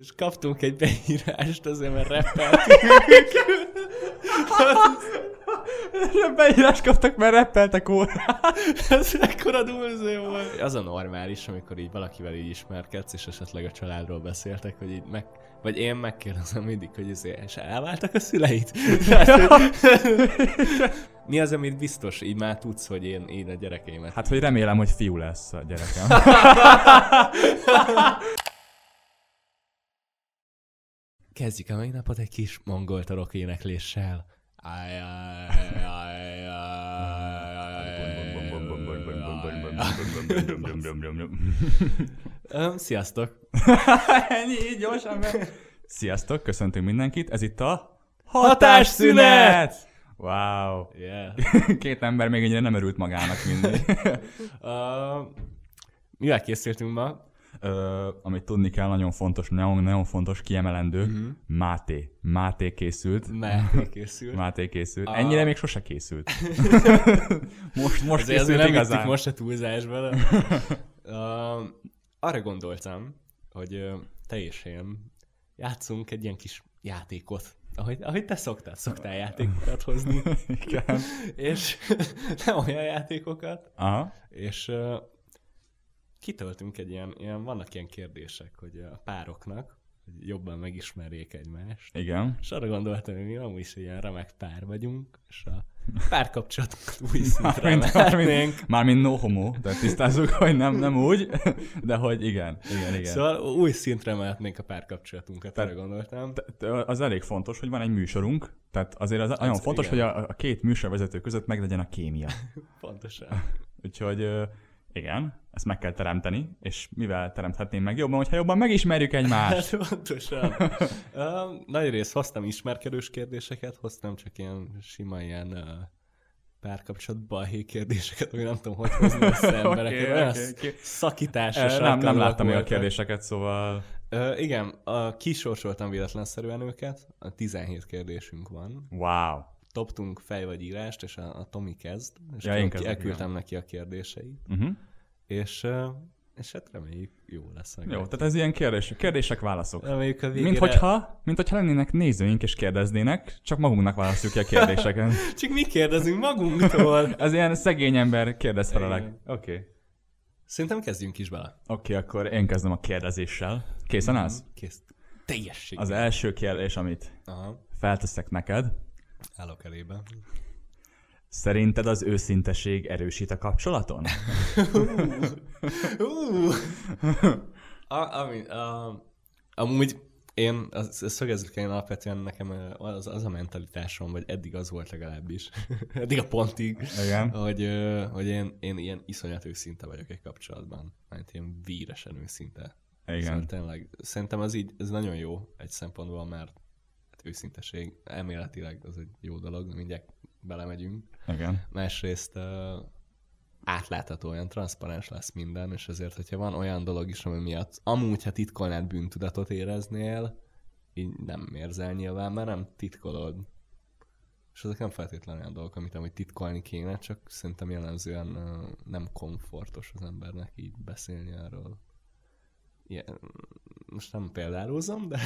És kaptunk egy beírást azért, mert rappeltünk. Beírás kaptak, mert rappeltek óra. Ez ekkora dúlzó volt. Az a normális, amikor így valakivel így ismerkedsz, és esetleg a családról beszéltek, hogy így meg, vagy én megkérdezem mindig, hogy azért, és elváltak a szüleit? Mi az, amit biztos, így már tudsz, hogy én, én a gyerekeimet. Hát, hogy remélem, hogy fiú lesz a gyerekem. Kezdjük a mai napot egy kis mongol torok énekléssel. Sziasztok! Ennyi, gyorsan meg. Sziasztok, köszöntünk mindenkit, ez itt a Hatásszünet! Wow. Yeah. Két ember még ennyire nem örült magának mindig. Uh, mivel készültünk ma? Ö, amit tudni kell, nagyon fontos, nagyon, nagyon fontos, kiemelendő, uh-huh. Máté. Máté készült. Mert készült. Máté készült. A- Ennyire még sose készült. most most Azért készült nem igazán. most a túlzásba. De... uh, arra gondoltam, hogy uh, te és én játszunk egy ilyen kis játékot. Ahogy, ahogy te szoktál, szoktál játékokat hozni. Igen. és nem olyan játékokat. Aha. És uh, kitöltünk egy ilyen, ilyen, vannak ilyen kérdések, hogy a pároknak hogy jobban megismerjék egymást. Igen. És arra gondoltam, hogy mi amúgy is ilyen remek pár vagyunk, és a párkapcsolatunkat új szintre Mármint, mármint, mármint no homo, tehát tisztázzuk, hogy nem, nem úgy, de hogy igen, igen, igen. Szóval új szintre emelhetnénk a párkapcsolatunkat, erre gondoltam. Az elég fontos, hogy van egy műsorunk, tehát azért az nagyon fontos, hogy a, a két műsorvezető között meglegyen a kémia. Pontosan. Úgyhogy igen, ezt meg kell teremteni, és mivel teremthetném meg jobban, hogyha jobban megismerjük egymást. Hát pontosan. uh, nagy rész hoztam ismerkedős kérdéseket, hoztam csak ilyen sima ilyen uh, párkapcsolat balhé kérdéseket, hogy nem tudom, hogy hozni össze embereket. Oké, Olyan sz- oké. szakításos Ö, nem, nem láttam voltak. kérdéseket, szóval Uh, igen, a, kisorsoltam véletlenszerűen őket, a 17 kérdésünk van. wow. Toptunk fej vagy írást, és a, a Tomi kezd, és Ja, én ki, kezdek, elküldtem neki a kérdéseit, Uh-huh. és, és hát reméljük jó lesz. meg. Jó, tehát ez ilyen kérdés, kérdések, válaszok. Reméljük a végére... Mint hogyha, mint hogyha lennének nézőink és kérdeznének, csak magunknak választjuk ki a kérdéseket. Csak mi kérdezünk magunktól. Ez ilyen szegény ember kérdez felelek. Oké. Okay. Szerintem kezdjünk is bele. Oké, okay, akkor én kezdem a kérdezéssel. Készen állsz? Kész. Teljesség. Az első kérdés, amit Aha. felteszek neked. Állok elébe. Szerinted az őszinteség erősít a kapcsolaton? Uh. a, ami, a, amúgy én, az, az szögezzük én alapvetően nekem az, az a mentalitásom, vagy eddig az volt legalábbis, eddig a pontig, Igen. hogy, hogy én, én ilyen iszonyat őszinte vagyok egy kapcsolatban. Mert ilyen víresen őszinte. Igen. Szóval tényleg, szerintem az így, ez nagyon jó egy szempontból, mert hát őszinteség elméletileg az egy jó dolog, mindjárt belemegyünk. Igen. Másrészt uh, átlátható, olyan transzparens lesz minden, és ezért, hogyha van olyan dolog is, ami miatt amúgy, ha titkolnád bűntudatot éreznél, így nem érzel nyilván, mert nem titkolod. És ezek nem feltétlenül olyan dolgok, amit amúgy titkolni kéne, csak szerintem jellemzően uh, nem komfortos az embernek így beszélni erről. Ilyen, most nem példálózom, de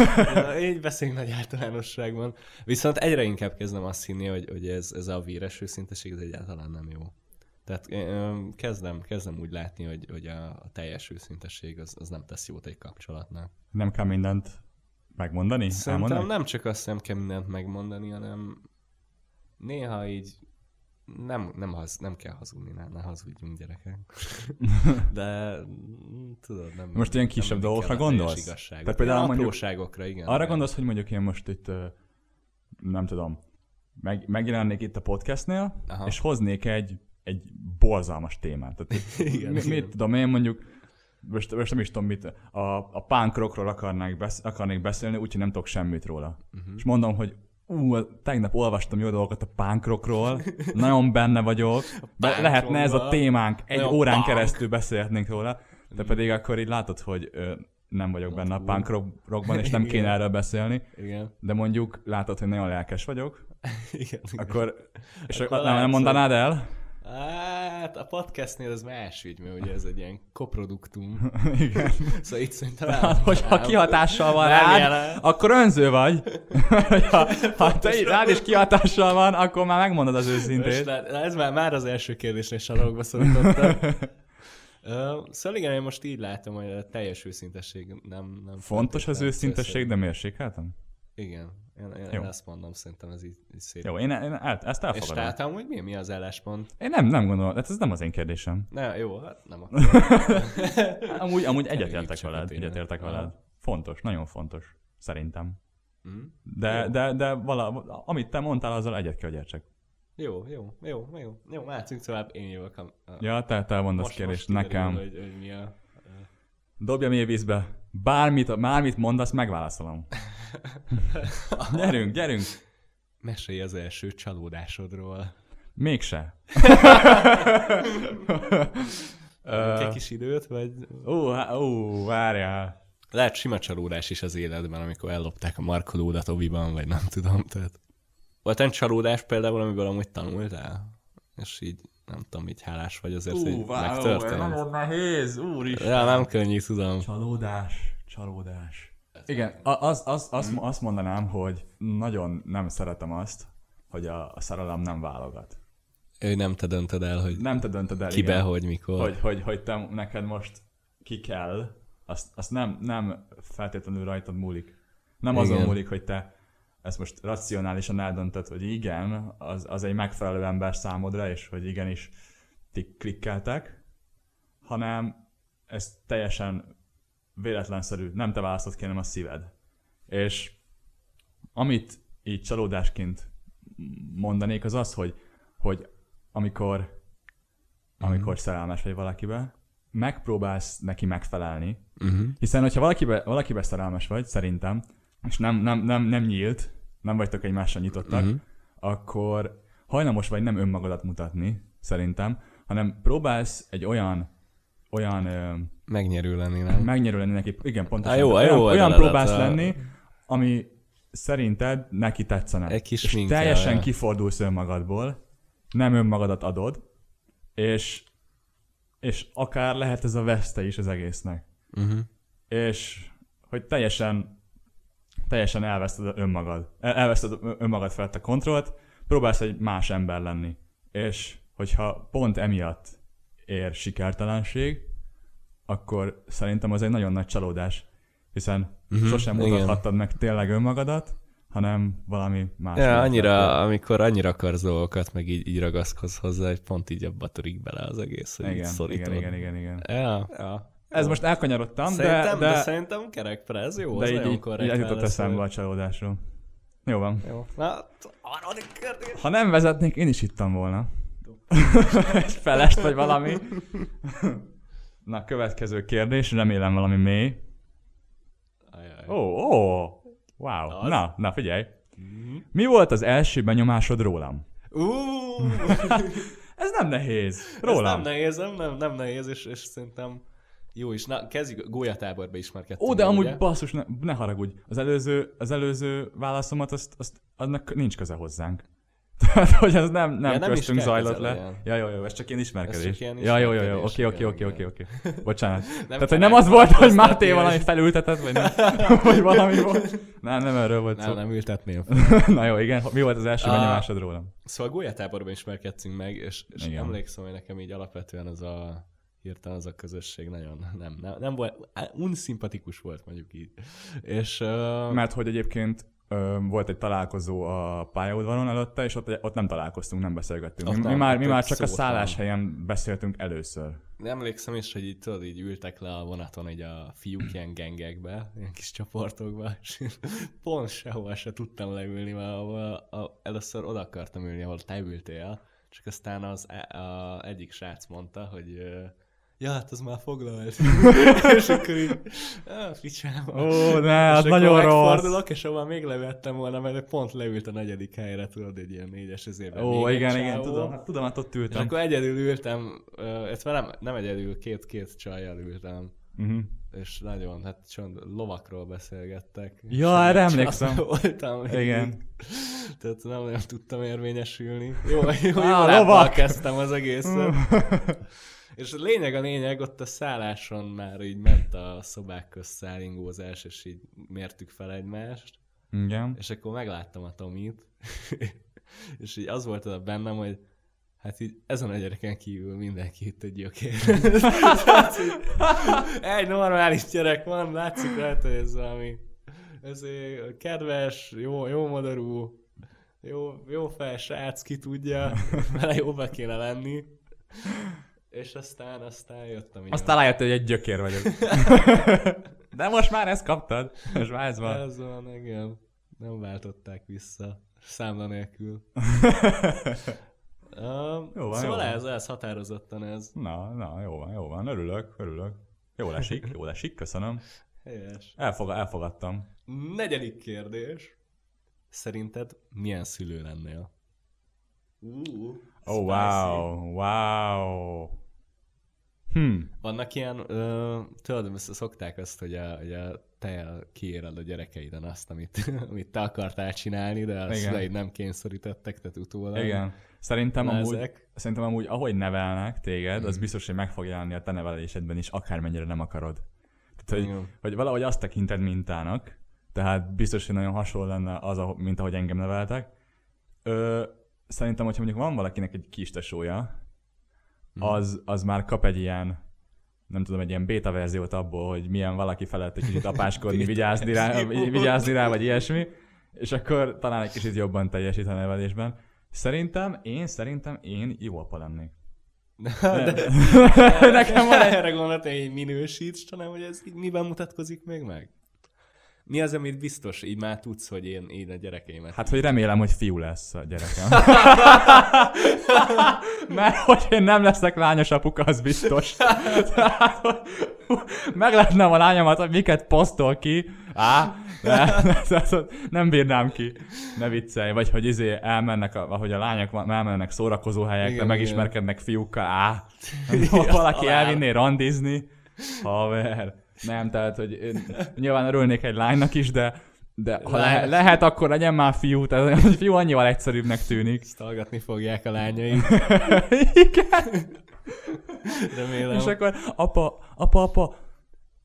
így beszéljünk nagy általánosságban. Viszont egyre inkább kezdem azt hinni, hogy, hogy ez, ez a véres őszinteség ez egyáltalán nem jó. Tehát kezdem, kezdem úgy látni, hogy, hogy a, a teljes őszintesség az, az nem tesz jót egy kapcsolatnak. Nem kell mindent megmondani? Szerintem Elmondani? nem csak azt nem kell mindent megmondani, hanem néha így nem, nem, haz, nem kell hazudni, nem, ne hazudjunk gyerekek. De mm, tudod, nem... Most ilyen nem kisebb dolgokra gondolsz? Tehát például Ilyen mondjuk- apróságokra, igen. Arra igen. gondolsz, hogy mondjuk én most itt, nem tudom, meg, megjelennék itt a podcastnél, Aha. és hoznék egy, egy borzalmas témát. Tehát, Igen, mi, mit tudom én mondjuk, most, most nem is tudom mit, a, a punk rockról besz, akarnék beszélni, úgyhogy nem tudok semmit róla. Uh-huh. És mondom, hogy ú, tegnap olvastam jó dolgokat a punk rockról, nagyon benne vagyok, punk lehetne ez a témánk, egy Nagyon órán punk. keresztül beszélhetnénk róla, de pedig akkor így látod, hogy ö, nem vagyok benne a punk rock- rockban, és nem kéne Igen. erről beszélni, Igen. de mondjuk látod, hogy nagyon lelkes vagyok, igen. igen. akkor, és Akkor nem, nem mondanád el? Hát a podcastnél ez más ügy, mert ugye ez egy ilyen koproduktum. Igen. Szóval itt szerintem Hát, hogyha nem- kihatással van Nem rád, jelen. akkor önző vagy. ha, ha te rád is kihatással van, akkor már megmondod az Most őszintét. lát- ez már, már az első kérdésnél sarokba szorítottam. Szóval igen, én most így látom, hogy a teljes őszintesség nem... nem Fontos az őszintesség, de mérsékeltem? Igen, én, én, én ezt mondom, szerintem ez így, így szép. Jó, én, én el, ezt És elfogadom. tehát amúgy mi, mi az álláspont? Én nem, nem gondolom, hát ez nem az én kérdésem. Ne, jó, hát nem a... Amúgy, amúgy egyetértek veled, egyetértek veled. Fontos, nagyon fontos, szerintem. Mhm. De, Jó. de, de vala, amit te mondtál, azzal egyet kell értsek. Jó, jó, jó, jó. Jó, mehetünk tovább, én jövök a... a Ja, te, te mondasz most, kérdést most kiderül, nekem. Hogy, hogy mi a... Dobja mély vízbe. Bármit, bármit mondasz, megválaszolom. gyerünk, gyerünk. Mesélj az első csalódásodról. Mégse. Egy kis időt, vagy... Ó, ó, várjál. Lehet sima csalódás is az életben, amikor ellopták a markolódat oviban, vagy nem tudom, tehát... Volt egy csalódás például, amiből amúgy tanultál? És így, nem tudom, így hálás vagy azért, hogy megtörtént. olyan nehéz, úristen. Ja, nem könnyű, tudom. Csalódás, csalódás. Igen, az, az, az, Mhm. azt mondanám, hogy nagyon nem szeretem azt, hogy a, a szerelem nem válogat. Ő nem te döntöd el, hogy Nem te döntöd el, kibe, igen, hogy mikor. hogy, hogy, hogy te, neked most ki kell, azt, azt nem, nem feltétlenül rajtad múlik. Nem azon Igen. múlik, hogy te ezt most racionálisan eldöntöd, hogy igen, az, az egy megfelelő ember számodra, és hogy igenis ti klikkeltek, hanem ez teljesen véletlenszerű, nem te választod ki, hanem a szíved. És amit így csalódásként mondanék, az az, hogy, hogy amikor, amikor szerelmes vagy valakibe, megpróbálsz neki megfelelni, Uh-huh. hiszen, hogyha valakibe, valakibe szerelmes vagy, szerintem, és nem, nem, nem, nem nyílt, nem vagytok egymással nyitottak, uh-huh. akkor hajlamos vagy nem önmagadat mutatni, szerintem, hanem próbálsz egy olyan, olyan Megnyerő lenni, nem? megnyerő lenni neki, igen, pontosan. Á, jó, Tehát jó olyan, olyan próbálsz a- lenni, ami szerinted neki tetszene. Egy kis és sminkel, teljesen ja. kifordulsz önmagadból, nem önmagadat adod, és, és akár lehet ez a veszte is az egésznek. Uh-huh. És hogy teljesen, teljesen elveszted önmagad. El- Elveszted önmagad felett a kontrollt, próbálsz egy más ember lenni. És hogyha pont emiatt ér sikertelenség, akkor szerintem az egy nagyon nagy csalódás, hiszen uh-huh, sosem igen. mutathattad meg tényleg önmagadat, hanem valami más. Ja, annyira, lettél. amikor annyira akarsz dolgokat, meg így, így ragaszkodsz hozzá, hogy pont így abba törik bele az egész, hogy Igen, igen, igen, igen, igen. Ja, ja. Ez most elkanyarodtam, szerintem, de, de, de, szerintem kerekpre, ez jó, de az így, nagyon így, így korrekt jutott válasz eszembe a csalódásról. Jó van. Jó. Na, a harmadik kérdés. Ha nem vezetnék, én is ittam volna. Egy felest vagy valami. Na, következő kérdés, remélem valami mély. Ajaj. Ó, oh, oh, wow. Az? Na, na figyelj. Mi volt az első benyomásod rólam? Ú, Ez nem nehéz. ez Rólam. nem nehéz, nem, nem, nem nehéz, és, és szerintem jó is. Na, kezdjük, gólyatáborba ismerkedtünk. Ó, de meg, amúgy ugye? basszus, ne, ne haragudj. Az előző, az előző válaszomat, azt, azt, annak nincs köze hozzánk. Tehát, hogy ez nem, nem, Ja, nem köztünk zajlott le. legyen. Ja, jó, jó, ez csak ilyen ismerkedés. csak ilyen ja, jó, jó, jó, ismerkedés, oké, oké, oké, oké, oké. Bocsánat. Tehát, kell hogy nem az volt, hogy Máté valami felültetett, vagy nem, vagy valami volt. Nem, nem erről volt szó. Nem, nem ültetném. Na jó, igen. Mi volt az első benyomásod rólam? Szóval gólyatáborban ismerkedtünk meg, és, és Igen. emlékszem, hogy nekem így alapvetően az a hirtelen az a közösség nagyon nem, nem, nem volt, unszimpatikus volt mondjuk így. És uh, Mert hogy egyébként volt egy találkozó a pályaudvaron előtte, és ott, ott nem találkoztunk, nem beszélgettünk. Ott Mi, mi, nem, már, mi már csak a nem. szálláshelyen beszéltünk először. emlékszem is, hogy így tudod, így ültek le a vonaton így a fiúk ilyen gengekbe, ilyen kis csoportokba, és pont sehova se tudtam leülni, mert ahol a, először oda akartam ülni, ahol te ültél, csak aztán az a, a egyik srác mondta, hogy ja, hát az már foglalt. és akkor így, ah, picsába. Ó, ne, és az nagyon rossz. megfordulok, és ahol még levettem volna, mert pont leült a negyedik helyre, tudod, egy ilyen négyes ezérben. Ó, igen, igen, csávó. tudom, hát tudom, hát ott És ültem. akkor egyedül ültem, ez nem, nem egyedül, két-két csajjal ültem Uh-huh. és nagyon, hát csak lovakról beszélgettek. Ja, erre emlékszem. Voltam. Igen. Tehát nem nagyon tudtam érvényesülni. Jó, jó, jó Á, lábbal lovak! kezdtem az egészet. És a lényeg a lényeg, ott a szálláson már így ment a szobák közt szállingózás, és így mértük fel egymást. Igen. És akkor megláttam a Tomit, és így az volt a bennem, hogy hát így ezen a gyereken kívül mindenki itt egy gyökér. Egy normális gyerek van, látszik rajta, hogy ez valami ez kedves, jó, jó modorú, jó, jó fej srác, ki tudja, vele jóba kéne lenni. És aztán, aztán jöttem így. Aztán rájött, hogy egy gyökér vagyok. De most már ezt kaptad. Most már ez van. Ez van, igen. Nem váltották vissza. Számla nélkül. Um, Jó van, szóval jó van. ez, ez határozottan ez. Na, na, jó van, jó van. Örülök, örülök. Jól esik, jól esik, köszönöm. Helyes. Elfog, elfogadtam. Negyedik kérdés. Szerinted milyen szülő lennél? Uh, Oh, wow, wow. Hm. Vannak ilyen, ö, tudod, szokták azt, hogy a, hogy a te kiéred a gyerekeiden azt, amit, amit te akartál csinálni, de a Igen. szüleid nem kényszerítettek, tehát utólag. Igen. Szerintem amúgy, ezek. szerintem amúgy, ahogy nevelnek téged, Mhm. az biztos, hogy meg fog jelenni a te nevelésedben is, akármennyire nem akarod. Tehát, hogy, Igen. hogy valahogy azt tekinted mintának, tehát biztos, hogy nagyon hasonló lenne az, mint ahogy engem neveltek. Ö, szerintem, hogyha mondjuk van valakinek egy kis tesója, Mhm. Az, az már kap egy ilyen nem tudom, egy ilyen beta verziót abból, hogy milyen valaki felett egy kicsit apáskodni, vigyázni rá, vigyázni rá, vagy ilyesmi, és akkor talán egy kicsit jobban teljesít a nevelésben. Szerintem, én szerintem én jó apa lennék. De, Nekem van. Erre gondoltam, hogy minősíts, hanem hogy ez így miben mutatkozik még meg? Mi az, amit biztos, így már tudsz, hogy én, én a gyerekeimet... Hát, hogy remélem, hogy fiú lesz a gyerekem. Mert hogy én nem leszek lányos apuka, az biztos. Tehát, meglátnám a lányomat, hogy miket posztol ki. Á, ne, nem bírnám ki. Ne viccelj. Vagy hogy izé elmennek, ahogy a lányok elmennek szórakozó helyekre, Igen, megismerkednek fiúkkal. Á, valaki elvinné randizni. Haver. Nem, tehát, hogy én nyilván örülnék egy lánynak is, de, de ha le, Lehet. akkor legyen már fiú. Tehát egy fiú annyival egyszerűbbnek tűnik. Ezt hallgatni fogják a lányaim. Igen. Remélem. És akkor apa, apa, apa,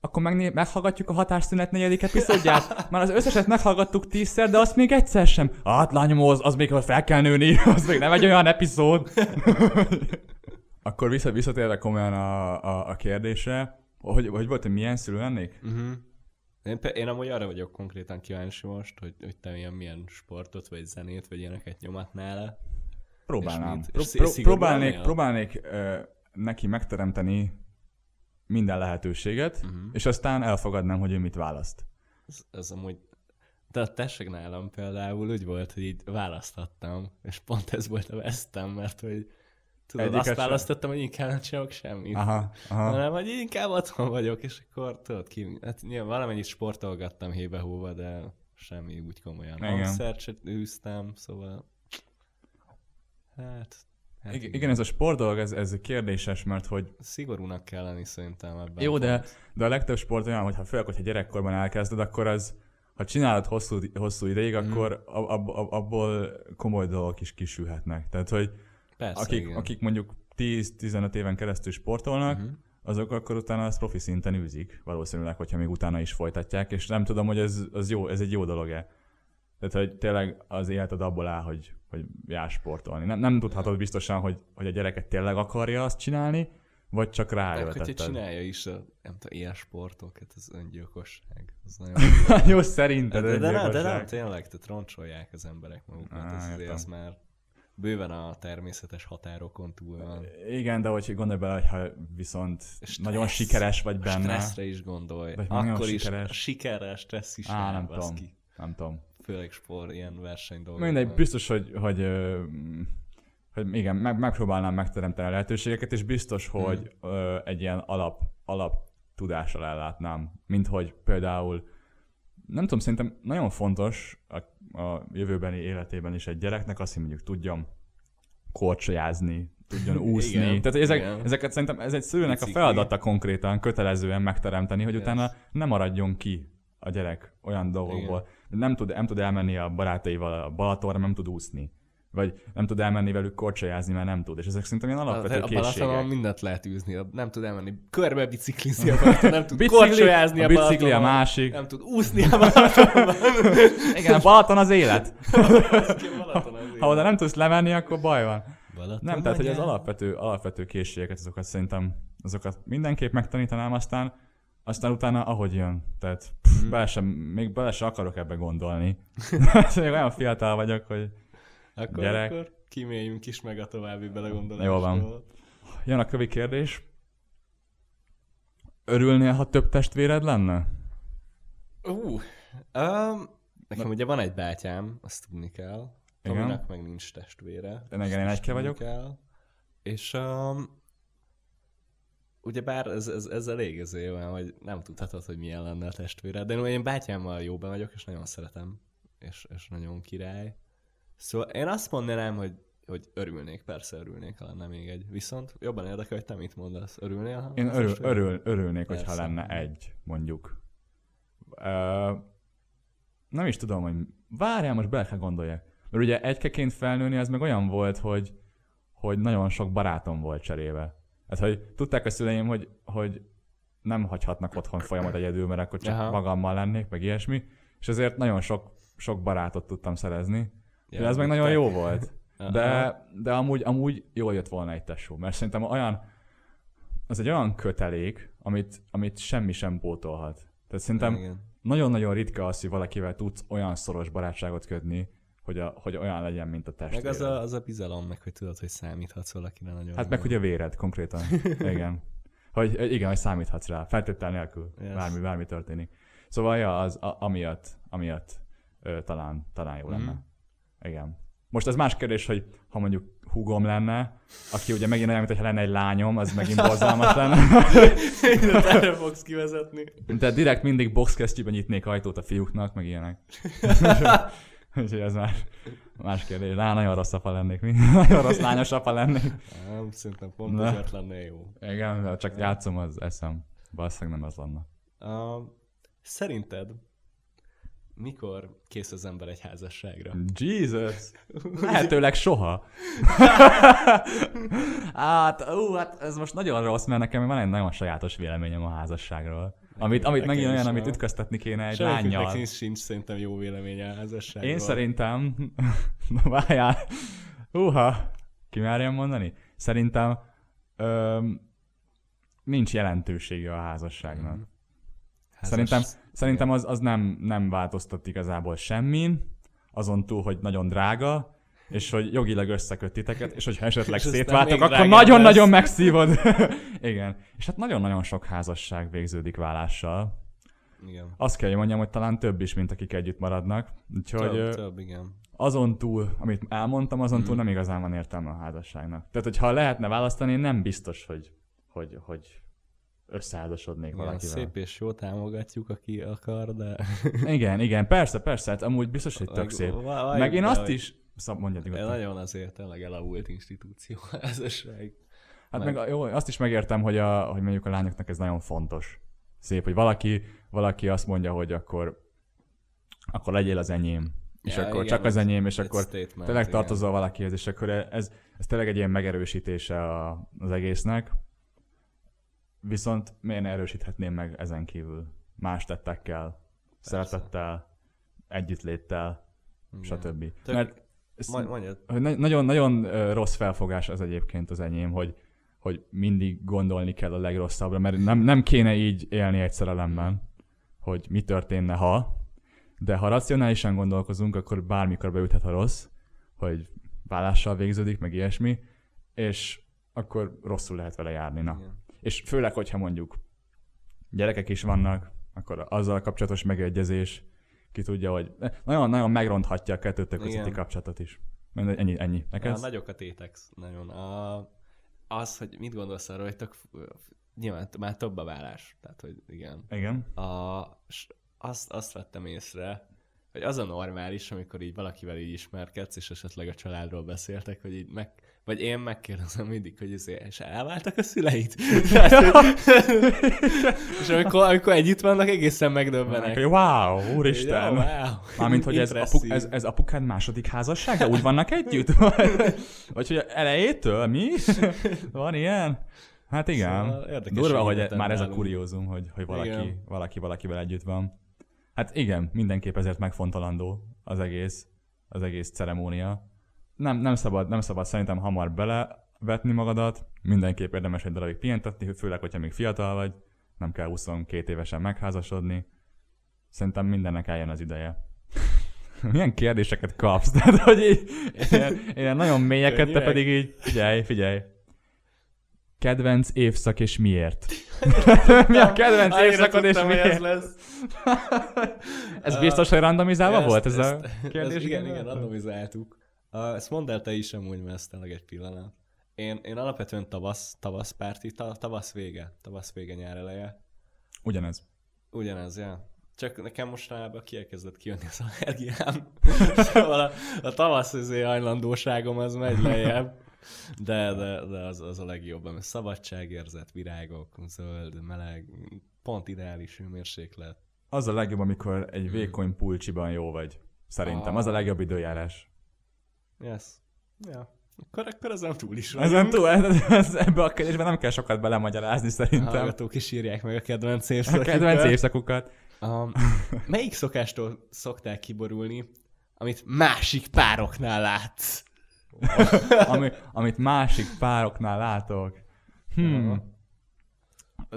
akkor megné- meghallgatjuk a hatásszünet negyedik epizódját. Már az összeset meghallgattuk tízszer, de azt még egyszer sem. Hát lányom, az, az még fel kell nőni, az még nem egy olyan epizód. akkor vissza, visszatérve komolyan a, a, a kérdésre, hogy, hogy volt, hogy milyen szülő lennék? Uh-huh. Én, én amúgy arra vagyok konkrétan kíváncsi most, hogy, hogy te milyen, milyen sportot, vagy zenét, vagy ilyeneket nyomatnál le. Próbálnám. Pró- szigorúan próbálnék próbálnék ö, neki megteremteni minden lehetőséget, Mhm. és aztán elfogadnám, hogy ő mit választ. Ez, ez amúgy... De a tessék nálam például úgy volt, hogy így választhattam, és pont ez volt a vesztem, mert hogy tudod, Egyiket azt sem. választottam, hogy inkább nem csinálok semmit. Aha, aha. Hanem, hogy inkább otthon vagyok, és akkor tudod ki, hát nyilván valamennyit sportolgattam hébe-hóba, de semmi úgy komolyan. Igen. Hangszert se űztem, szóval hát, hát Igen, igen, ez a sport dolog, ez, ez kérdéses, mert hogy Szigorúnak kell lenni szerintem ebben. jó, de, de a legtöbb sport olyan, hogy ha főleg, hogyha gyerekkorban elkezded, akkor az, ha csinálod hosszú, hosszú ideig, Mhm. akkor ab, ab, ab, abból komoly dolgok is kisülhetnek. Tehát, hogy Persze, akik, igen. akik mondjuk 10-15 éven keresztül sportolnak, Mhm. azok akkor utána ezt profi szinten űzik, valószínűleg, hogyha még utána is folytatják, és nem tudom, hogy ez, az jó, ez egy jó dolog-e. Tehát, hogy tényleg az életed abból áll, hogy, hogy jár sportolni. Nem, nem tudhatod biztosan, hogy, hogy a gyereket tényleg akarja azt csinálni, vagy csak Meg, hogyha csinálja is a, nem tudom, ilyen sportokat, ez öngyilkosság. Az nagyon... Jó, de, szerinted de, de, nem, de nem, tényleg, tehát roncsolják az emberek magukat. Á, ez, az már bőven a természetes határokon túl van. Igen, de hogy gondolj bele, hogyha viszont Stressz. nagyon sikeres vagy benne. stresszre is gondolj. Vagy Akkor is sikeres. sikerrel stressz is Á, nem tudom. baszki. Nem tudom. Főleg sport, ilyen verseny dolgok. Mindegy, biztos, hogy, hogy, hogy igen, meg, megpróbálnám megteremteni a lehetőségeket, és biztos, Hmm. hogy ö, egy ilyen alap, alap tudással ellátnám. Mint hogy például, nem tudom, szerintem nagyon fontos a, a jövőbeni életében is egy gyereknek azt, hogy mondjuk tudjon korcsolyázni, tudjon úszni. Igen, Tehát ezek, igen. ezeket szerintem ez egy szülőnek a Bicikli. feladata konkrétan kötelezően megteremteni, hogy Yes. utána ne maradjon ki a gyerek olyan dolgokból. Nem tud, nem tud elmenni a barátaival a Balatonra, nem tud úszni. Vagy nem tud elmenni velük korcsolyázni, mert nem tud. És ezek szerintem ilyen alapvető a Balatonon készségek. mindent lehet űzni, nem tud elmenni körbe biciklizni a Balaton, nem tud Bicikli, korcsolyázni a, a bicikli a másik. nem tud úszni a Balatonban. Igen, a Balaton az élet. A. Ha oda nem tudsz lemenni, akkor baj van. Balaton Nem, tehát hogy az alapvető, alapvető készségeket, azokat szerintem, azokat mindenképp megtanítanám, aztán aztán utána ahogy jön. Tehát pff, bele sem, még bele sem akarok ebbe gondolni. még olyan fiatal vagyok, hogy Akkor, Gyerek. akkor kiméljünk is meg a további belegondolásról. Jó van. jön a kövi kérdés. Örülnél, ha több testvéred lenne? Uh, um, nekem ugye van egy bátyám, azt tudni kell. Igen. Tominak meg nincs testvére. Én igen, én egyke vagyok. Kell. És um, ugye bár ez, ez, ez elég ez olyan, hogy nem tudhatod, hogy milyen lenne a testvére, de én bátyámmal jóban vagyok, és nagyon szeretem, és, és nagyon király. Szóval én azt mondanám, hogy, hogy örülnék, persze örülnék, ha lenne még egy. Viszont jobban érdekel, hogy te mit mondasz. Örülnél? Ha Én örül, örül, örülnék, hogyha Persze. lenne egy, mondjuk. Uh, nem is tudom, hogy várjál, most bele kell gondoljak. Mert ugye egykeként felnőni az meg olyan volt, hogy, hogy nagyon sok barátom volt cserébe. Hát, hogy tudták a szüleim, hogy, hogy nem hagyhatnak otthon folyamat egyedül, mert akkor csak Aha. magammal lennék, meg ilyesmi. És ezért nagyon sok, sok barátot tudtam szerezni. Ja, ez meg nagyon jó volt. De, de amúgy, amúgy jól jött volna egy tesó, mert szerintem olyan, az egy olyan kötelék, amit, amit semmi sem pótolhat. Tehát szerintem Igen. nagyon-nagyon ritka az, hogy valakivel tudsz olyan szoros barátságot kötni, hogy, a, hogy olyan legyen, mint a Meg testvéred. az a, az a bizalom, meg hogy tudod, hogy számíthatsz valakire nagyon. Hát meg ugye véred konkrétan. igen. Hogy, hogy igen, hogy számíthatsz rá, feltétel nélkül, Yes. bármi, bármi történik. Szóval ja, az a, amiatt, amiatt ö, talán, talán jó lenne. Igen. Most ez más kérdés, hogy ha mondjuk húgom lenne, aki ugye megint olyan, mintha lenne egy lányom, az megint borzalmas lenne. Mindent erre fogsz kivezetni. De direkt mindig boxkesztyűben nyitnék ajtót a fiúknak, meg ilyenek. Úgyhogy ez más, más kérdés. Rá nagyon rossz apa lennék, mi? nagyon rossz lányos apa lennék. Nem, szerintem pont Na. ezért lenne jó. Igen, de csak játszom, az eszem. Valószínűleg nem az lenne. Uh, szerinted mikor kész az ember egy házasságra? Jesus! Lehetőleg soha. hát, ú, hát ez most nagyon rossz, mert nekem van egy nagyon sajátos véleményem a házasságról. Amit, amit megint olyan, amit ütköztetni kéne egy lányjal. sincs, sincs szerintem jó véleménye a házasságról. Én szerintem, na várjál, húha, ki merjem mondani? Szerintem öm, nincs jelentősége a házasságnak. Mhm. Házas... Szerintem, szerintem az, az nem, nem változtat igazából semmin, azon túl, hogy nagyon drága, és hogy jogilag összeköt titeket, és hogyha esetleg És szétváltok, akkor nagyon-nagyon megszívod. Igen. És hát nagyon-nagyon sok házasság végződik válással. Igen. Azt kell, hogy mondjam, hogy talán több is, mint akik együtt maradnak. Úgyhogy Több, ö, több, igen. azon túl, amit elmondtam, azon Mhm. túl nem igazán van értelme a házasságnak. Tehát, hogyha lehetne választani, nem biztos, hogy, hogy, hogy összeházasodnék igen. valakivel. Szép és jó, támogatjuk, aki akar, de... Igen, igen, persze, persze, hát amúgy biztos, hogy tök szép. Meg én azt is, szab, mondjad nyugodtan. Nagyon azért tényleg elavult institúció a házasság. Hát meg- meg, jó, azt is megértem, hogy, a, hogy mondjuk a lányoknak ez nagyon fontos. Szép, hogy valaki, valaki azt mondja, hogy akkor, akkor legyél az enyém. És Ja, akkor igen, csak az ez enyém, és akkor tényleg igen. tartozol valakihez, és akkor ez, ez tényleg egy ilyen megerősítése a, az egésznek. Viszont miért erősíthetném meg ezen kívül más tettekkel, szeretettel, együttléttel, Igen. stb. Tök- Mert ez- Majd, mondjad. hogy na- nagyon, nagyon ö, rossz felfogás az egyébként az enyém, hogy, hogy mindig gondolni kell a legrosszabbra, mert nem, nem kéne így élni egy szerelemben, hogy mi történne, ha, de ha racionálisan gondolkozunk, akkor bármikor beüthet a rossz, hogy vállással végződik, meg ilyesmi, és akkor rosszul lehet vele járni. Na. Igen. És főleg, hogyha mondjuk gyerekek is vannak, akkor azzal kapcsolatos megegyezés, ki tudja, hogy nagyon-nagyon megronthatja a kettőtök közötti kapcsolatot is. Ennyi, ennyi. Neked? A tétek, nagyon. A, az, hogy mit gondolsz arról, hogy tök, nyilván már több a vállás. Tehát, hogy igen. Igen. A, azt, azt vettem észre, hogy az a normális, amikor így valakivel így ismerkedsz, és esetleg a családról beszéltek, hogy így meg, vagy én megkérdezem mindig, hogy azért, és elváltak a szüleit? és amikor, amikor együtt vannak, egészen megdöbbenek. Wow, úristen. Ja, wow. Mármint, hogy ez, apu, ez, ez apukád második házassága? Úgy vannak együtt? Vagy hogy elejétől? Mi? Van ilyen? Hát igen. Szóval Durva, hogy már ez a kuriózum, hogy, hogy valaki, valaki valakivel együtt van. Hát igen, mindenképp ezért megfontolandó az egész, az egész ceremónia. Nem, nem, szabad, nem szabad szerintem hamar belevetni magadat, mindenképp érdemes egy darabig pihentetni, főleg, hogyha még fiatal vagy, nem kell 22 évesen megházasodni. Szerintem mindennek eljön az ideje. Milyen kérdéseket kapsz? Tehát, hogy így, ilyen, ilyen nagyon mélyeket, te pedig így, figyelj, figyelj. Kedvenc évszak és miért? Mi a kedvenc évszakod és miért? Ez, lesz. ez biztos, hogy randomizálva ezt, volt ez ezt, a kérdés? Ezt, igen, igen, randomizáltuk. Ezt mondd el te is amúgy, mert ezt egy pillanat. Én, én alapvetően tavasz, tavasz párti, tavasz vége, tavasz vége nyár eleje. Ugyanez. Ugyanez, ja. Csak nekem mostanában kielkezdett kijönni az allergiám. szóval a, a tavasz azért hajlandóságom az megy lejjebb. De, de, de az, az a legjobb, mert szabadságérzet, virágok, zöld, meleg, pont ideális hőmérséklet. Az a legjobb, amikor egy hmm. vékony pulcsiban jó vagy. Szerintem. Ah. Az a legjobb időjárás. Yes. Ja. Akkor, akkor ezen túl is van. Ezen túl, ez, ebbe a kérdésben nem kell sokat belemagyarázni szerintem. A hallgatók is írják meg a kedvenc évszakukat. A kedvenc évszakukat. Um, melyik szokástól szokták kiborulni, amit másik pároknál látsz? Ami, amit másik pároknál látok. Hmm.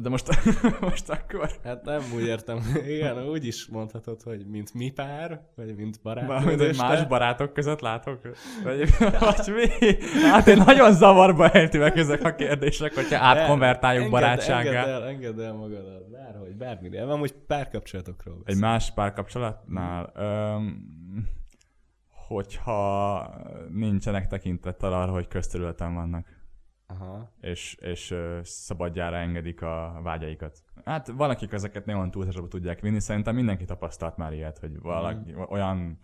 De most, most akkor... Hát nem úgy értem. Igen, úgy is mondhatod, hogy mint mi pár, vagy mint barát. Mármint, hogy más barátok között látok? Vagy, vagy mi? Hát én nagyon zavarba ejtőek ezek a kérdések, hogyha átkonvertáljuk barátsággá. Engedd el, engedd el magadat, bárhogy, bármire. Van most párkapcsolatokról. Egy más párkapcsolatnál? Um, hogyha nincsenek tekintettel arra, hogy közterületen vannak. Aha. És, és szabadjára engedik a vágyaikat. Hát valakik ezeket nagyon túlzásba tudják vinni, szerintem mindenki tapasztalt már ilyet, hogy valaki mm. olyan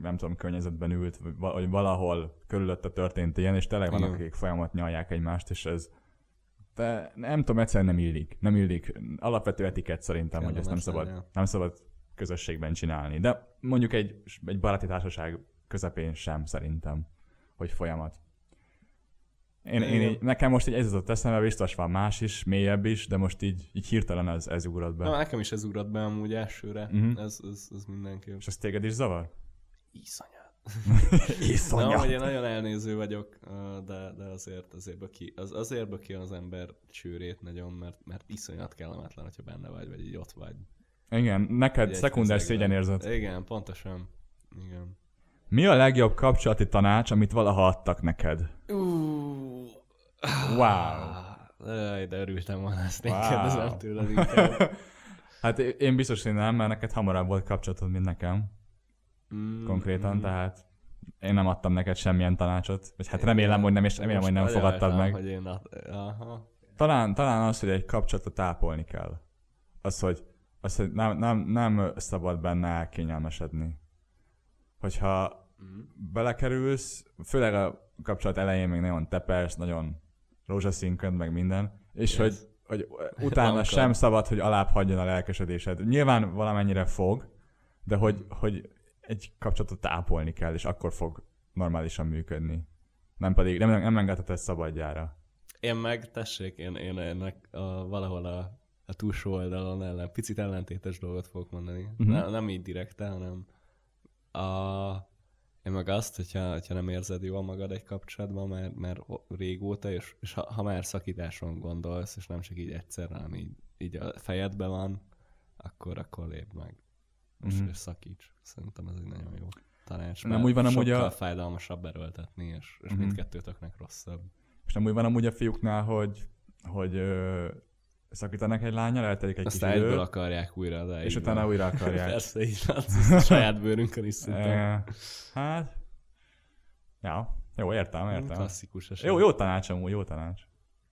nem tudom, környezetben ült, vagy valahol körülötte történt ilyen, és tényleg vannak, akik folyamat nyalják egymást, és ez de nem tudom, egyszerűen nem illik. Nem illik. Alapvető etikett szerintem, Kell hogy ezt nem szabad, nem szabad közösségben csinálni. De mondjuk egy, egy baráti társaság közepén sem szerintem, hogy folyamat. Én, én így, nekem most így ez jutott eszembe, biztos van más is, mélyebb is, de most így, így hirtelen ez, ez ugrott be. Na, nekem is ez ugrott be amúgy elsőre. Uh-huh. Ez, ez, ez mindenképp. És ez téged is zavar? Iszonyat. Iszonyat. Na, hogy én nagyon elnéző vagyok, de, de azért, azért böki, az, azért böki az ember csőrét nagyon, mert, mert iszonyat kellemetlen, hogyha benne vagy, vagy így ott vagy. Igen, neked szekundás szégyenérzet. Igen, pontosan. Igen. Mi a legjobb kapcsolati tanács, amit valaha adtak neked? Uh, wow. Jaj, de örültem volna, ezt wow. kérdezem tőled hát én biztos, hogy nem, mert neked hamarabb volt kapcsolatod, mint nekem. Mm, Konkrétan, mm. tehát én nem adtam neked semmilyen tanácsot. Vagy hát remélem, hogy nem, és remélem, hogy nem fogadtad meg. Hogy én ad... Aha. Talán, talán az, hogy egy kapcsolatot ápolni kell. Az, hogy, az, hogy nem, nem, nem szabad benne elkényelmesedni hogyha mm. belekerülsz, főleg a kapcsolat elején még nagyon tepes, nagyon rózsaszínköd, meg minden, és yes. hogy, hogy utána sem szabad, hogy alább hagyjon a lelkesedésed. Nyilván valamennyire fog, de hogy, hogy egy kapcsolatot tápolni kell, és akkor fog normálisan működni. Nem pedig, nem, nem engedheted szabadjára. Én meg, tessék, én, én ennek a, valahol a, a túlsó oldalon ellen, picit ellentétes dolgot fogok mondani. Uh-huh. Ne, nem így direkte, hanem a, meg azt, hogyha, hogyha nem érzed jól magad egy kapcsolatban, mert, mert régóta, és, és ha, ha már szakításon gondolsz, és nem csak így egyszer, hanem így, így a fejedben van, akkor, akkor lépd meg. És, mm-hmm. és szakíts. Szerintem ez egy nagyon jó tanács. Nem úgy van amúgy a... fájdalmasabb erőltetni, és, és mm-hmm. mindkettőtöknek rosszabb. És nem úgy van amúgy a fiúknál, hogy, hogy ö, szakítanak egy lányal, eltelik egy Aztán kis idő. akarják újra, de És utána van. újra akarják. Persze, így van, saját bőrünkön is szinte. hát, ja, jó, értem, értem. Klasszikus eset. Jó, jó tanács amúgy, jó tanács.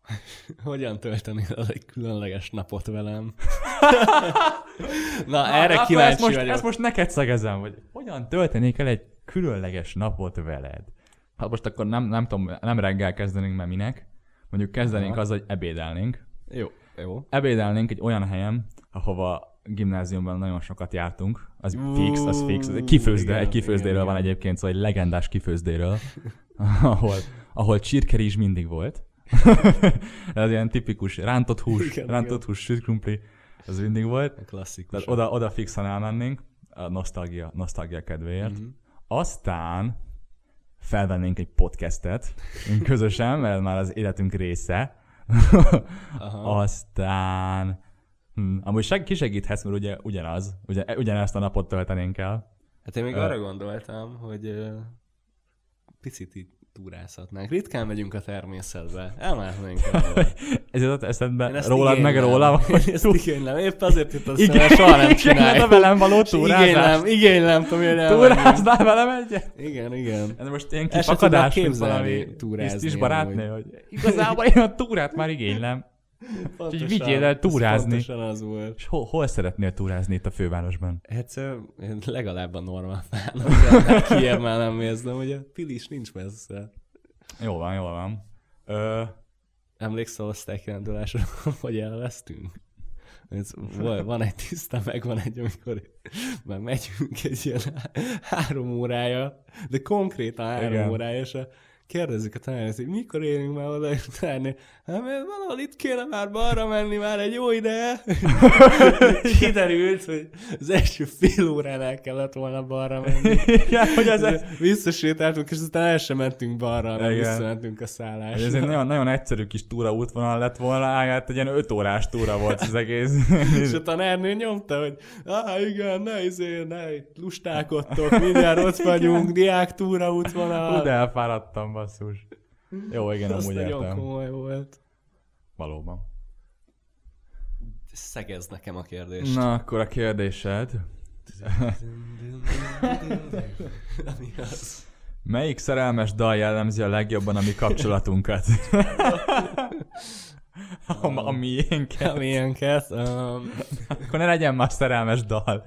Hogyan tölteni egy különleges napot velem? Na, erre Akkor kíváncsi ezt most, vagyok. ezt most neked szegezem, hogy hogyan töltenék el egy különleges napot veled. Hát most akkor nem, nem tudom, nem reggel kezdenénk, mert minek. Mondjuk kezdenénk Aha. az, hogy ebédelnénk. Jó, jó. Ebédelnénk egy olyan helyen, ahova gimnáziumban nagyon sokat jártunk. Az Ú, fix, az fix. Ez egy Kifőzde, igen, egy kifőzdéről igen, van igen. egyébként, szóval egy legendás kifőzdéről, ahol, ahol csirkerizs mindig volt. Ez ilyen tipikus rántott hús, Igen, rántott igen. hús, süt krumpli, az mindig volt. A klasszikus. Tehát oda, oda fixen elmennénk, a nosztalgia, nosztalgia kedvéért. Mhm. Aztán felvennénk egy podcastet közösen, mert már az életünk része. Aha. Aztán... Hm, amúgy seg- kisegíthetsz, mert ugye ugyanaz, ugye, ugyanezt a napot töltenénk el. Hát én még Ö. arra gondoltam, hogy picit így túrázhatnánk. Ritkán megyünk a természetbe. Elmehetnénk. Ez jutott eszedbe Én ezt rólad meg igénylem. rólam, Én hogy ezt igénylem. Épp azért itt Igen, aztán soha nem igen, csináljuk. a velem való És túrázás. Igénylem, igénylem, Tomi, hogy. Túráznál velem egyet? Igen, igen. Ez most ilyen tudnám mint valami túrázni tisztis barátnő, amúgy. hogy igazából én a túrát már igénylem. Pontosan, vigyél el túrázni. Az volt. És hol, hol szeretnél túrázni itt a fővárosban? Én legalább a normál fának kiebb már nem méznem, hogy a Pilis nincs messze. Jó van, jó van. Ö, Emlékszel a osztálykirendulásra, hogy elvesztünk? Ez, van, egy tiszta, meg van egy, amikor már megyünk egy ilyen há- három órája, de konkrétan három Igen. órája, és a, kérdezzük a tanárnőt, hogy mikor érünk már oda, tanárnő, hát mert valahol itt kéne már balra menni már egy jó ideje. Kiderült, hogy az első fél óránál kellett volna balra menni. Igen, hogy ez, ez, Visszasétáltunk, és aztán el sem mentünk balra, Igen. visszamentünk a szállásra. ez egy nagyon, nagyon egyszerű kis túra útvonal lett volna, hát egy ilyen öt órás túra volt az egész. És a tanárnő nyomta, hogy ah, igen, ne izé, ne itt lustálkodtok, mindjárt ott vagyunk, diák túra útvonal. De elfáradtam, basszus. Jó, igen, amúgy nagyon értem. komoly volt. Valóban. Szegez nekem a kérdést. Na, akkor a kérdésed. Mi az? Melyik szerelmes dal jellemzi a legjobban a mi kapcsolatunkat? a, a miénket. Milyenket? Um, Akkor ne legyen más szerelmes dal.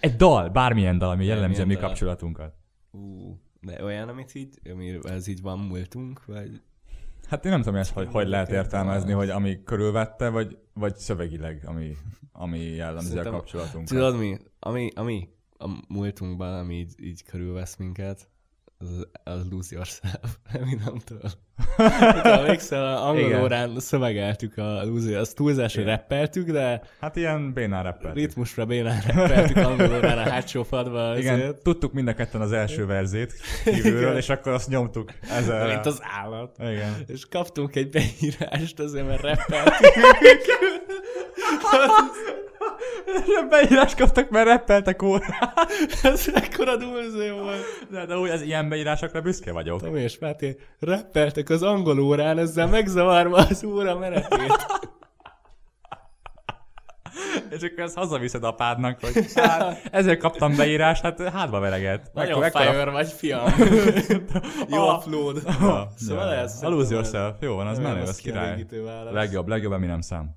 Egy dal, bármilyen dal, ami jellemzi a mi dal. kapcsolatunkat. ú, de olyan, amit így, ami ez így van múltunk, vagy Hát én nem tudom, ezt hogy, hogy lehet értelmezni, hogy ami körülvette, vagy, vagy szövegileg, ami, ami jellemzi Szerintem- a kapcsolatunkat. Tudod mi? Ami, ami a múltunkban, ami így, így körülvesz minket, lose yourself. Eminemtől. Emlékszel, angol Igen. órán szövegeltük a lose azt túlzásra Igen. reppeltük, de Hát ilyen bénán rappelt. ritmusra bénán reppeltük angol órán a hátsó padba Igen, azért. tudtuk mind a ketten az első verzét kívülről, Igen. és akkor azt nyomtuk ezzel. Mint az állat. Igen. És kaptunk egy beírást azért, mert reppeltük. Beírás kaptak, mert rappeltek órát. Ez ekkora dúlző volt. De, de úgy, ez ilyen beírásokra büszke vagyok. Tomi és Máté reppeltek az angol órán, ezzel megzavarva az óra menetét. És akkor ezt hazaviszed apádnak, hogy hát, ezért kaptam beírást, hát hátba vereget. Nagyon ekkora- fire vagy, fiam. Jó upload. Ah, Szóval ja. ez... A lose yourself. Jó van, az menő, az király. Legjobb, legjobb, ami nem szám.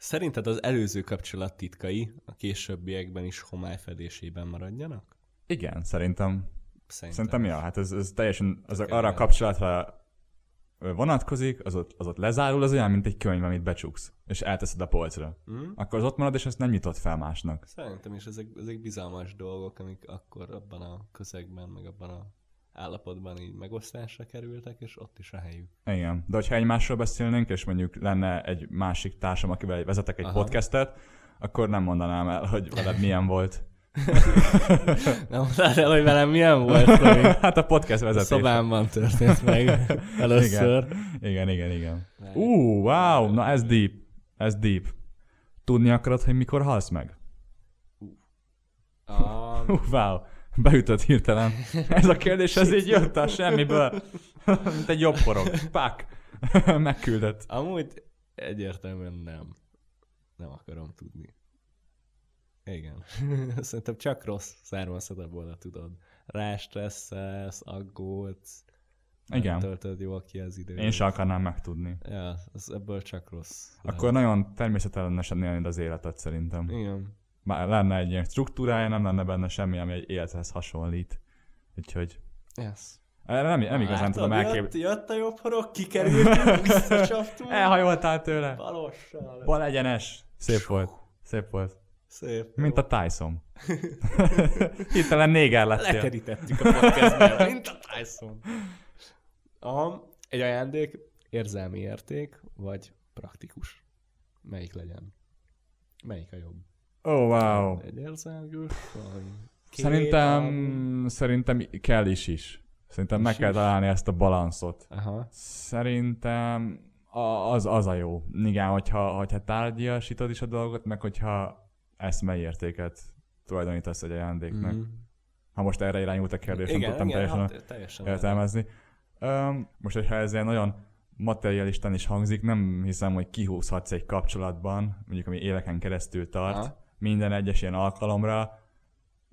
Szerinted az előző kapcsolat titkai a későbbiekben is homályfedésében maradjanak? Igen, szerintem. Szerintem. Szerintem ja, hát ez, ez teljesen az arra a kapcsolatra vonatkozik, az ott, az ott lezárul, az olyan, mint egy könyv, amit becsuksz, és elteszed a polcra. Hm? Akkor az ott marad, és ezt nem nyitott fel másnak. Szerintem is ezek, ezek bizalmas dolgok, amik akkor abban a közegben, meg abban a állapotban így megosztásra kerültek, és ott is a helyük. Igen. De hogyha egymásról beszélnénk, és mondjuk lenne egy másik társam, akivel vezetek egy Aha. podcastet, akkor nem mondanám el, hogy veled milyen volt. Nem mondanád el, hogy velem milyen volt, hát a podcast A vezetés. szobámban történt meg először. Igen, igen, igen. Ú, uh, wow, na ez deep. Ez deep. Tudni akarod, hogy mikor halsz meg? A, Uh, wow, beütött hirtelen. Ez a kérdés, ez így jött a semmiből. Mint egy jobb porok. Pak. Megküldött. amúgy egyértelműen nem. Nem akarom tudni. Igen. Szerintem csak rossz származhat abból, tudod. Rástresszelsz, aggódsz, nem Igen. töltöd jól ki az időt. Én sem akarnám megtudni. Ja, az ebből csak rossz. Akkor nagyon természetellenesen élnéd az életet szerintem. lehet. Igen. Már lenne egy ilyen struktúrája, nem lenne benne semmi, ami egy élethez hasonlít. Úgyhogy Yes. nem, nem igazán tudom elképzelni. Jött, jött a jobb horog, kikerültünk, visszacsaptunk. Elhajoltál tőle. Balossal. Bal egyenes. Szép volt. Szép volt. Szép. Mint a Tyson. Hirtelen néger lettél. Lekerítettük a podcastben, mint a Tyson. Aha, egy ajándék, érzelmi érték, vagy praktikus. Melyik legyen? Melyik a jobb? Oh, wow. Egy érzelgős, Szerintem, szerintem kell is is. Szerintem meg Is kell is. találni ezt a balanszot. Aha. Szerintem az, az a jó. Igen, hogyha, hogyha tárgyasítod is a dolgot, meg hogyha eszmei értéket tulajdonítasz egy ajándéknak. Mhm. Ha most erre irányult a kérdés, nem tudtam teljesen hát, teljesen értelmezni. Um, most, hogyha ez ilyen nagyon materialistán is hangzik, nem hiszem, hogy kihúzhatsz egy kapcsolatban, mondjuk ami éveken keresztül tart, Aha. Minden egyes ilyen alkalomra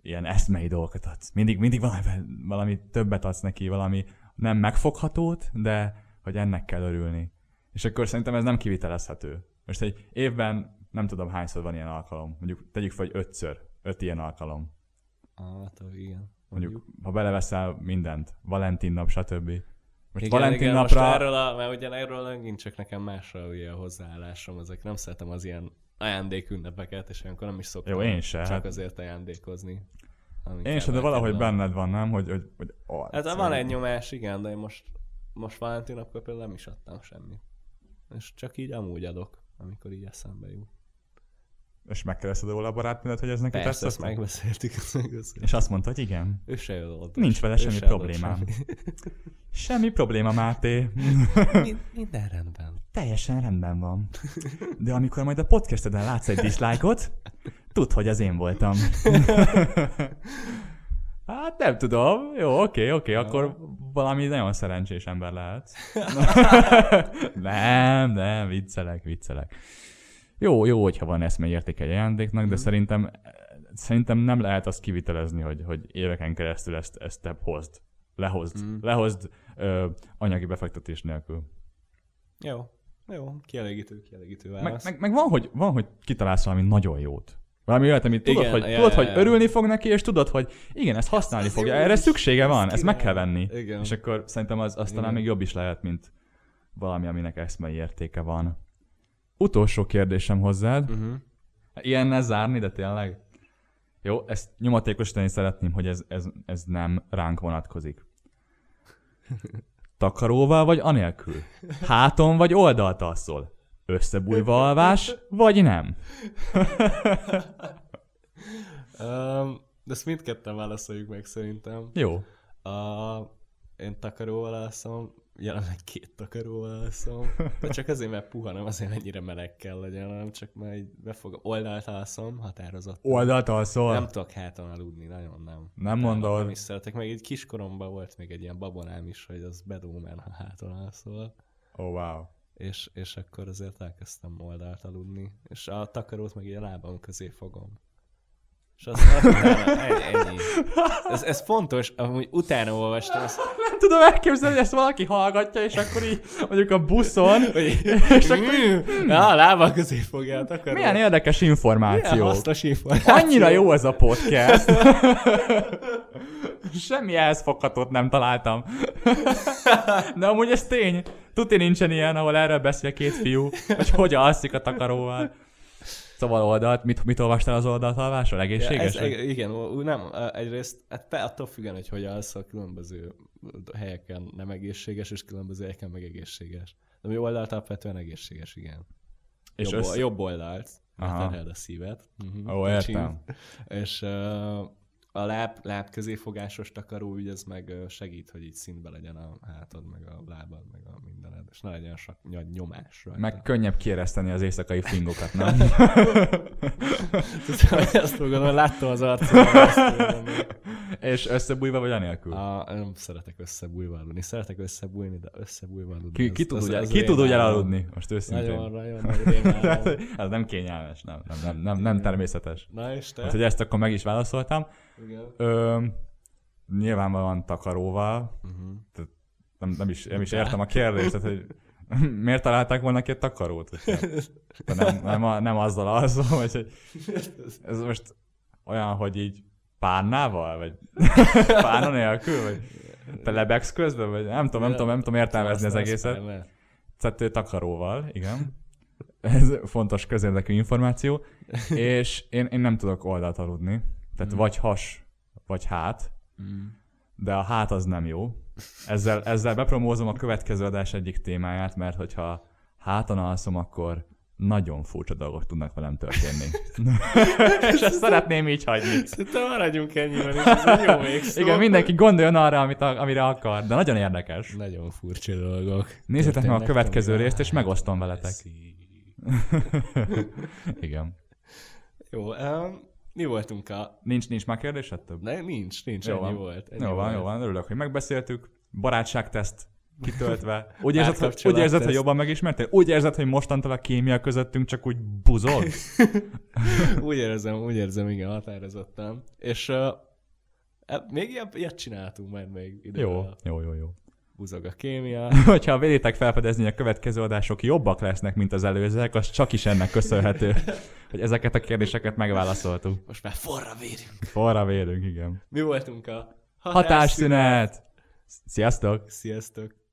ilyen eszmei dolgokat adsz. Mindig, mindig valami, valami többet adsz neki, valami nem megfoghatót, de hogy ennek kell örülni. És akkor szerintem ez nem kivitelezhető. Most egy évben nem tudom hányszor van ilyen alkalom. Mondjuk tegyük fel, hogy ötször. Öt ilyen alkalom. Hát, igen. Mondjuk, ha beleveszel mindent. Valentin nap, stb. Most igen, Valentin igen, napra... Most erről a, mert ugye erről megint csak nekem másra ugye a hozzáállásom, ezek nem szeretem az ilyen ajándékünnepeket, és olyankor nem is szoktam Jó, én se, csak hát- azért ajándékozni. Én sem, de valahogy belőle. benned van, nem? Hogy, hogy, hogy ó, Hát van egy nyomás, igen, de én most, most Valentin napkor például nem is adtam semmit. És csak így amúgy adok, amikor így eszembe jut. És megkerested róla a barátnődet, hogy ez neki Persze, tetszett? ezt megbeszéltük, ezt megbeszéltük. És azt mondta, hogy igen. Ő se adott. Nincs vele semmi problémám. semmit. Semmi probléma, Máté. Mind, minden rendben. Teljesen rendben van. De amikor majd a podcasteden látsz egy dislike-ot, tudd, hogy az én voltam. Hát nem tudom. Jó, oké, oké, akkor valami nagyon szerencsés ember lehet. nem, nem, viccelek, viccelek. Jó, jó, hogyha van eszmei érték egy ajándéknak, de szerintem szerintem nem lehet azt kivitelezni, hogy, hogy éveken keresztül ezt, ezt te hozd. Lehozd. Mm. Lehozd ö, anyagi befektetés nélkül. Jó. Jó, kielégítő, kielégítő Meg, válasz. meg, meg van, hogy, van, hogy kitalálsz valami nagyon jót. Valami olyat, amit tudod, Igen, hogy, ja, tudod, ja, hogy örülni fog neki, és tudod, hogy igen, ezt használni Ez fogja. Erre szüksége van, Ezt ezt meg kell venni. Igen. És akkor szerintem az, az talán még jobb is lehet, mint valami, aminek eszmei értéke van. Utolsó kérdésem hozzád. Uh-huh. Ilyennel zárni, de tényleg? Jó, ezt nyomatékosítani szeretném, hogy ez, ez, ez nem ránk vonatkozik. Takaróval vagy anélkül? Háton vagy oldalt alszol? Összebújva alvás, vagy nem? Um, de ezt mindketten válaszoljuk meg szerintem. Jó. A, én takaróval alszom, jelenleg két takaróval alszom. De csak azért, mert puha, nem azért, mennyire meleg kell legyen, hanem csak mert így befog, oldalt alszom, határozott. Oldalt alszol? Nem tudok háton aludni, nagyon nem. Nem mondod. Nem is szeretek, meg egy kiskoromban volt még egy ilyen babonám is, hogy az bedómen, ha háton alszol. Oh, wow. És, és akkor azért elkezdtem oldalt aludni. És a takarót meg így a lábam közé fogom. És az utána, ennyi. Ez, ez fontos, amúgy utána olvastam, Nem tudom elképzelni, hogy ezt valaki hallgatja, és akkor így mondjuk a buszon, és akkor ja, a lábam közé fogja a takarót. milyen érdekes Milyen információ. hasznos információ. Annyira jó ez a podcast. Semmi ehhez foghatót nem találtam. De amúgy ez tény. Tuti nincsen ilyen, ahol erről beszél két fiú, hogy hogy alszik a takaróval. Szóval oldalt, mit, mit olvastál az oldalt alvásról? Ja, Egészséges? ez, igen, ú, nem, egyrészt hát pe- attól függően, hogy hogy alszol, különböző helyeken nem egészséges, és különböző helyeken meg egészséges. De mi oldalt alapvetően egészséges, igen. És jobb, össze- jobb oldalt, mert a szívet. Uh-huh. Ó, értem. És uh, a láb, láb közéfogásos takaró, ugye ez meg segít, hogy így szintbe legyen a hátad, meg a lábad, meg a mindened, és ne legyen sok nagy nyomás rajta. Meg könnyebb kiereszteni az éjszakai fingokat, nem? Tudom, hogy azt fogom, hogy láttam az arcomon. És összebújva vagy anélkül? A, nem szeretek összebújva aludni. Szeretek összebújni, de összebújva aludni. Ki, ki tud, az ki tud úgy rémálom. elaludni? Most őszintén. Nagyon, nagyon nagy rémálom. Ez nem kényelmes, nem, nem, nem, nem, nem természetes. Na és te? Úgyhogy ezt akkor meg is válaszoltam. Igen. Ö, nyilvánvalóan takaróval. Uh-huh. Nem, nem, is, nem is értem a kérdést, tehát, hogy Miért találták volna egy takarót? nem, nem, a- nem azzal alszom, hogy hogy ez most olyan, hogy így párnával, vagy párna nélkül, vagy te lebegsz közben, vagy nem tudom, nem tudom, nem tudom értelmezni az egészet. Tehát takaróval, igen. Ez fontos közérdekű információ. És én, én nem tudok oldalt aludni. Tehát Mm. vagy has, vagy hát, Mm. de a hát az nem jó. Ezzel, ezzel bepromózom a következő adás egyik témáját, mert hogyha háton alszom, akkor nagyon furcsa dolgok tudnak velem történni. és ezt szeretném így hagyni. Szerintem maradjunk ennyiben, és ez jó végszó. Igen, mindenki gondoljon arra, amit, a- amire akar, de nagyon érdekes. Nagyon furcsa dolgok. Nézzétek meg a következő ami részt, és megosztom veletek. Igen. Jó, um, mi voltunk a... Nincs, nincs már kérdésed több? Ne, nincs, nincs, Jó ennyi van. volt. Ennyi Jó van, volt. jó van, örülök, hogy megbeszéltük. Barátságteszt kitöltve. Úgy érzed, hogy, úgy érzed, hogy jobban megismertél? Úgy érzed, hogy mostantól a kémia közöttünk csak úgy buzog? úgy érzem, úgy érzem, igen, határozottan. És uh, még ilyet, ilyet csináltunk majd még ide. jó, jó, jó, jó. Buzog a kémia. Hogyha vélitek felfedezni, a következő adások jobbak lesznek, mint az előzőek, az csak is ennek köszönhető, hogy ezeket a kérdéseket megválaszoltuk. Most már forra vérünk. Forra vérünk, igen. Mi voltunk a Hatásszünet! Sziasztok! Sziasztok!